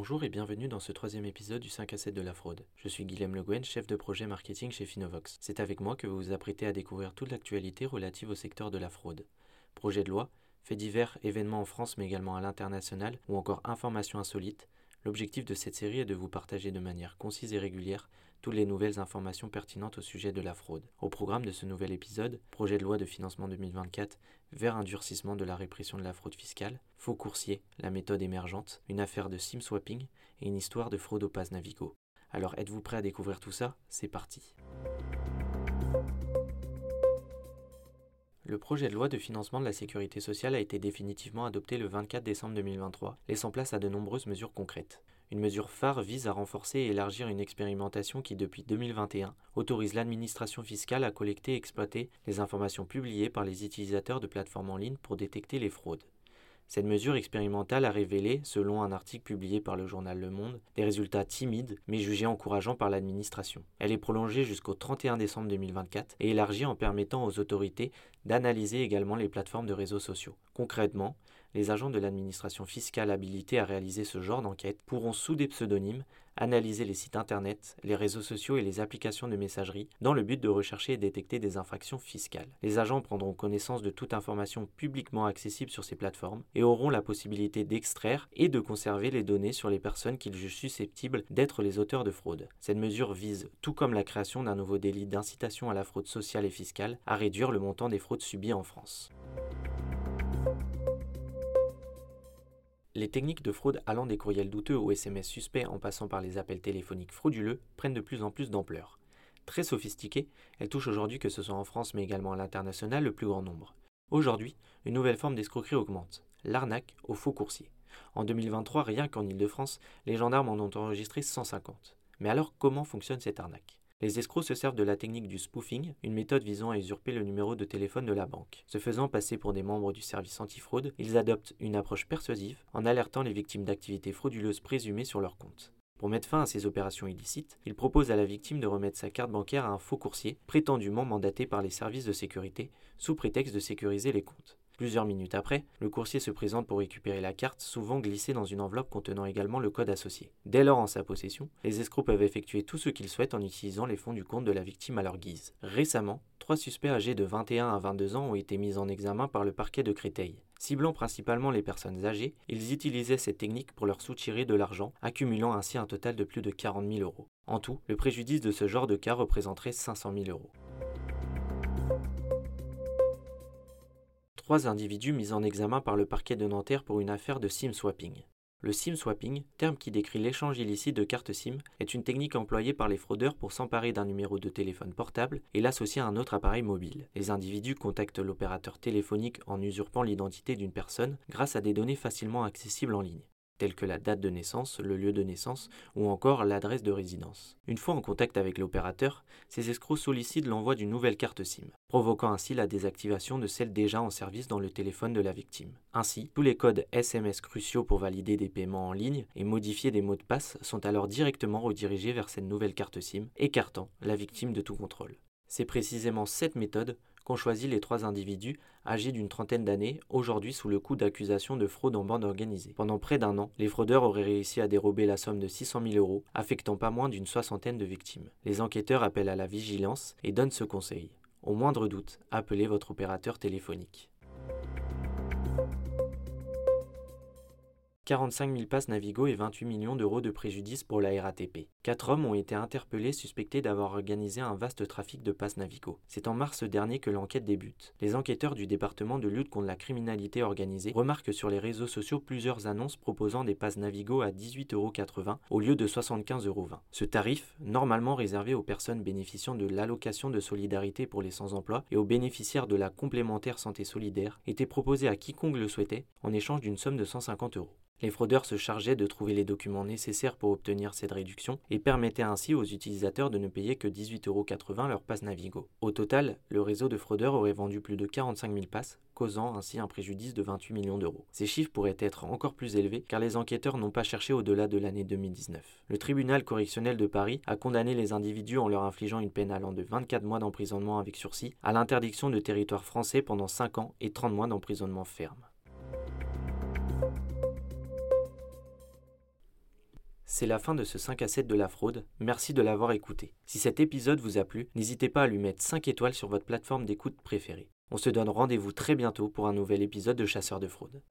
Bonjour et bienvenue dans ce troisième épisode du 5 à 7 de la fraude. Je suis Guilhem Le Guen, chef de projet marketing chez Finovox. C'est avec moi que vous vous apprêtez à découvrir toute l'actualité relative au secteur de la fraude. Projet de loi, faits divers, événements en France mais également à l'international ou encore informations insolites, l'objectif de cette série est de vous partager de manière concise et régulière toutes les nouvelles informations pertinentes au sujet de la fraude. Au programme de ce nouvel épisode, projet de loi de financement 2024 vers un durcissement de la répression de la fraude fiscale, faux coursier, la méthode émergente, une affaire de sim swapping et une histoire de fraude au pass Navigo. Alors êtes-vous prêt à découvrir tout ça? C'est parti. Le projet de loi de financement de la sécurité sociale a été définitivement adopté le 24 décembre 2023, laissant place à de nombreuses mesures concrètes. Une mesure phare vise à renforcer et élargir une expérimentation qui, depuis 2021, autorise l'administration fiscale à collecter et exploiter les informations publiées par les utilisateurs de plateformes en ligne pour détecter les fraudes. Cette mesure expérimentale a révélé, selon un article publié par le journal Le Monde, des résultats timides mais jugés encourageants par l'administration. Elle est prolongée jusqu'au 31 décembre 2024 et élargie en permettant aux autorités d'analyser également les plateformes de réseaux sociaux. Concrètement, les agents de l'administration fiscale habilités à réaliser ce genre d'enquête pourront, sous des pseudonymes, analyser les sites internet, les réseaux sociaux et les applications de messagerie dans le but de rechercher et détecter des infractions fiscales. Les agents prendront connaissance de toute information publiquement accessible sur ces plateformes et auront la possibilité d'extraire et de conserver les données sur les personnes qu'ils jugent susceptibles d'être les auteurs de fraude. Cette mesure vise, tout comme la création d'un nouveau délit d'incitation à la fraude sociale et fiscale, à réduire le montant des fraudes en France. Les techniques de fraude allant des courriels douteux aux SMS suspects en passant par les appels téléphoniques frauduleux prennent de plus en plus d'ampleur. Très sophistiquées, elles touchent aujourd'hui, que ce soit en France mais également à l'international, le plus grand nombre. Aujourd'hui, une nouvelle forme d'escroquerie augmente, l'arnaque aux faux coursiers. En 2023, rien qu'en Ile-de-France, les gendarmes en ont enregistré 150. Mais alors comment fonctionne cette arnaque? Les escrocs se servent de la technique du spoofing, une méthode visant à usurper le numéro de téléphone de la banque. Se faisant passer pour des membres du service antifraude, ils adoptent une approche persuasive en alertant les victimes d'activités frauduleuses présumées sur leur compte. Pour mettre fin à ces opérations illicites, ils proposent à la victime de remettre sa carte bancaire à un faux coursier, prétendument mandaté par les services de sécurité, sous prétexte de sécuriser les comptes. Plusieurs minutes après, le coursier se présente pour récupérer la carte, souvent glissée dans une enveloppe contenant également le code associé. Dès lors en sa possession, les escrocs peuvent effectuer tout ce qu'ils souhaitent en utilisant les fonds du compte de la victime à leur guise. Récemment, trois suspects âgés de 21 à 22 ans ont été mis en examen par le parquet de Créteil. Ciblant principalement les personnes âgées, ils utilisaient cette technique pour leur soutirer de l'argent, accumulant ainsi un total de plus de 40 000 euros. En tout, le préjudice de ce genre de cas représenterait 500 000 euros. Trois individus mis en examen par le parquet de Nanterre pour une affaire de SIM swapping. Le SIM swapping, terme qui décrit l'échange illicite de cartes SIM, est une technique employée par les fraudeurs pour s'emparer d'un numéro de téléphone portable et l'associer à un autre appareil mobile. Les individus contactent l'opérateur téléphonique en usurpant l'identité d'une personne grâce à des données facilement accessibles en ligne telles que la date de naissance, le lieu de naissance ou encore l'adresse de résidence. Une fois en contact avec l'opérateur, ces escrocs sollicitent l'envoi d'une nouvelle carte SIM, provoquant ainsi la désactivation de celle déjà en service dans le téléphone de la victime. Ainsi, tous les codes SMS cruciaux pour valider des paiements en ligne et modifier des mots de passe sont alors directement redirigés vers cette nouvelle carte SIM, écartant la victime de tout contrôle. C'est précisément cette méthode qu'ont choisi les trois individus âgés d'une trentaine d'années, aujourd'hui sous le coup d'accusations de fraude en bande organisée. Pendant près d'un an, les fraudeurs auraient réussi à dérober la somme de 600 000 euros, affectant pas moins d'une soixantaine de victimes. Les enquêteurs appellent à la vigilance et donnent ce conseil. Au moindre doute, appelez votre opérateur téléphonique. 45 000 passes Navigo et 28 millions d'euros de préjudice pour la RATP. Quatre hommes ont été interpellés suspectés d'avoir organisé un vaste trafic de passes Navigo. C'est en mars dernier que l'enquête débute. Les enquêteurs du département de lutte contre la criminalité organisée remarquent sur les réseaux sociaux plusieurs annonces proposant des passes Navigo à 18,80 euros au lieu de 75,20 euros. Ce tarif, normalement réservé aux personnes bénéficiant de l'allocation de solidarité pour les sans-emploi et aux bénéficiaires de la complémentaire santé solidaire, était proposé à quiconque le souhaitait en échange d'une somme de 150 euros. Les fraudeurs se chargeaient de trouver les documents nécessaires pour obtenir cette réduction et permettaient ainsi aux utilisateurs de ne payer que 18,80€ leur passe Navigo. Au total, le réseau de fraudeurs aurait vendu plus de 45 000 passes, causant ainsi un préjudice de 28 millions d'euros. Ces chiffres pourraient être encore plus élevés car les enquêteurs n'ont pas cherché au-delà de l'année 2019. Le tribunal correctionnel de Paris a condamné les individus en leur infligeant une peine allant de 24 mois d'emprisonnement avec sursis à l'interdiction de territoire français pendant 5 ans et 30 mois d'emprisonnement ferme. C'est la fin de ce 5 à 7 de la fraude, merci de l'avoir écouté. Si cet épisode vous a plu, n'hésitez pas à lui mettre 5 étoiles sur votre plateforme d'écoute préférée. On se donne rendez-vous très bientôt pour un nouvel épisode de Chasseurs de fraude.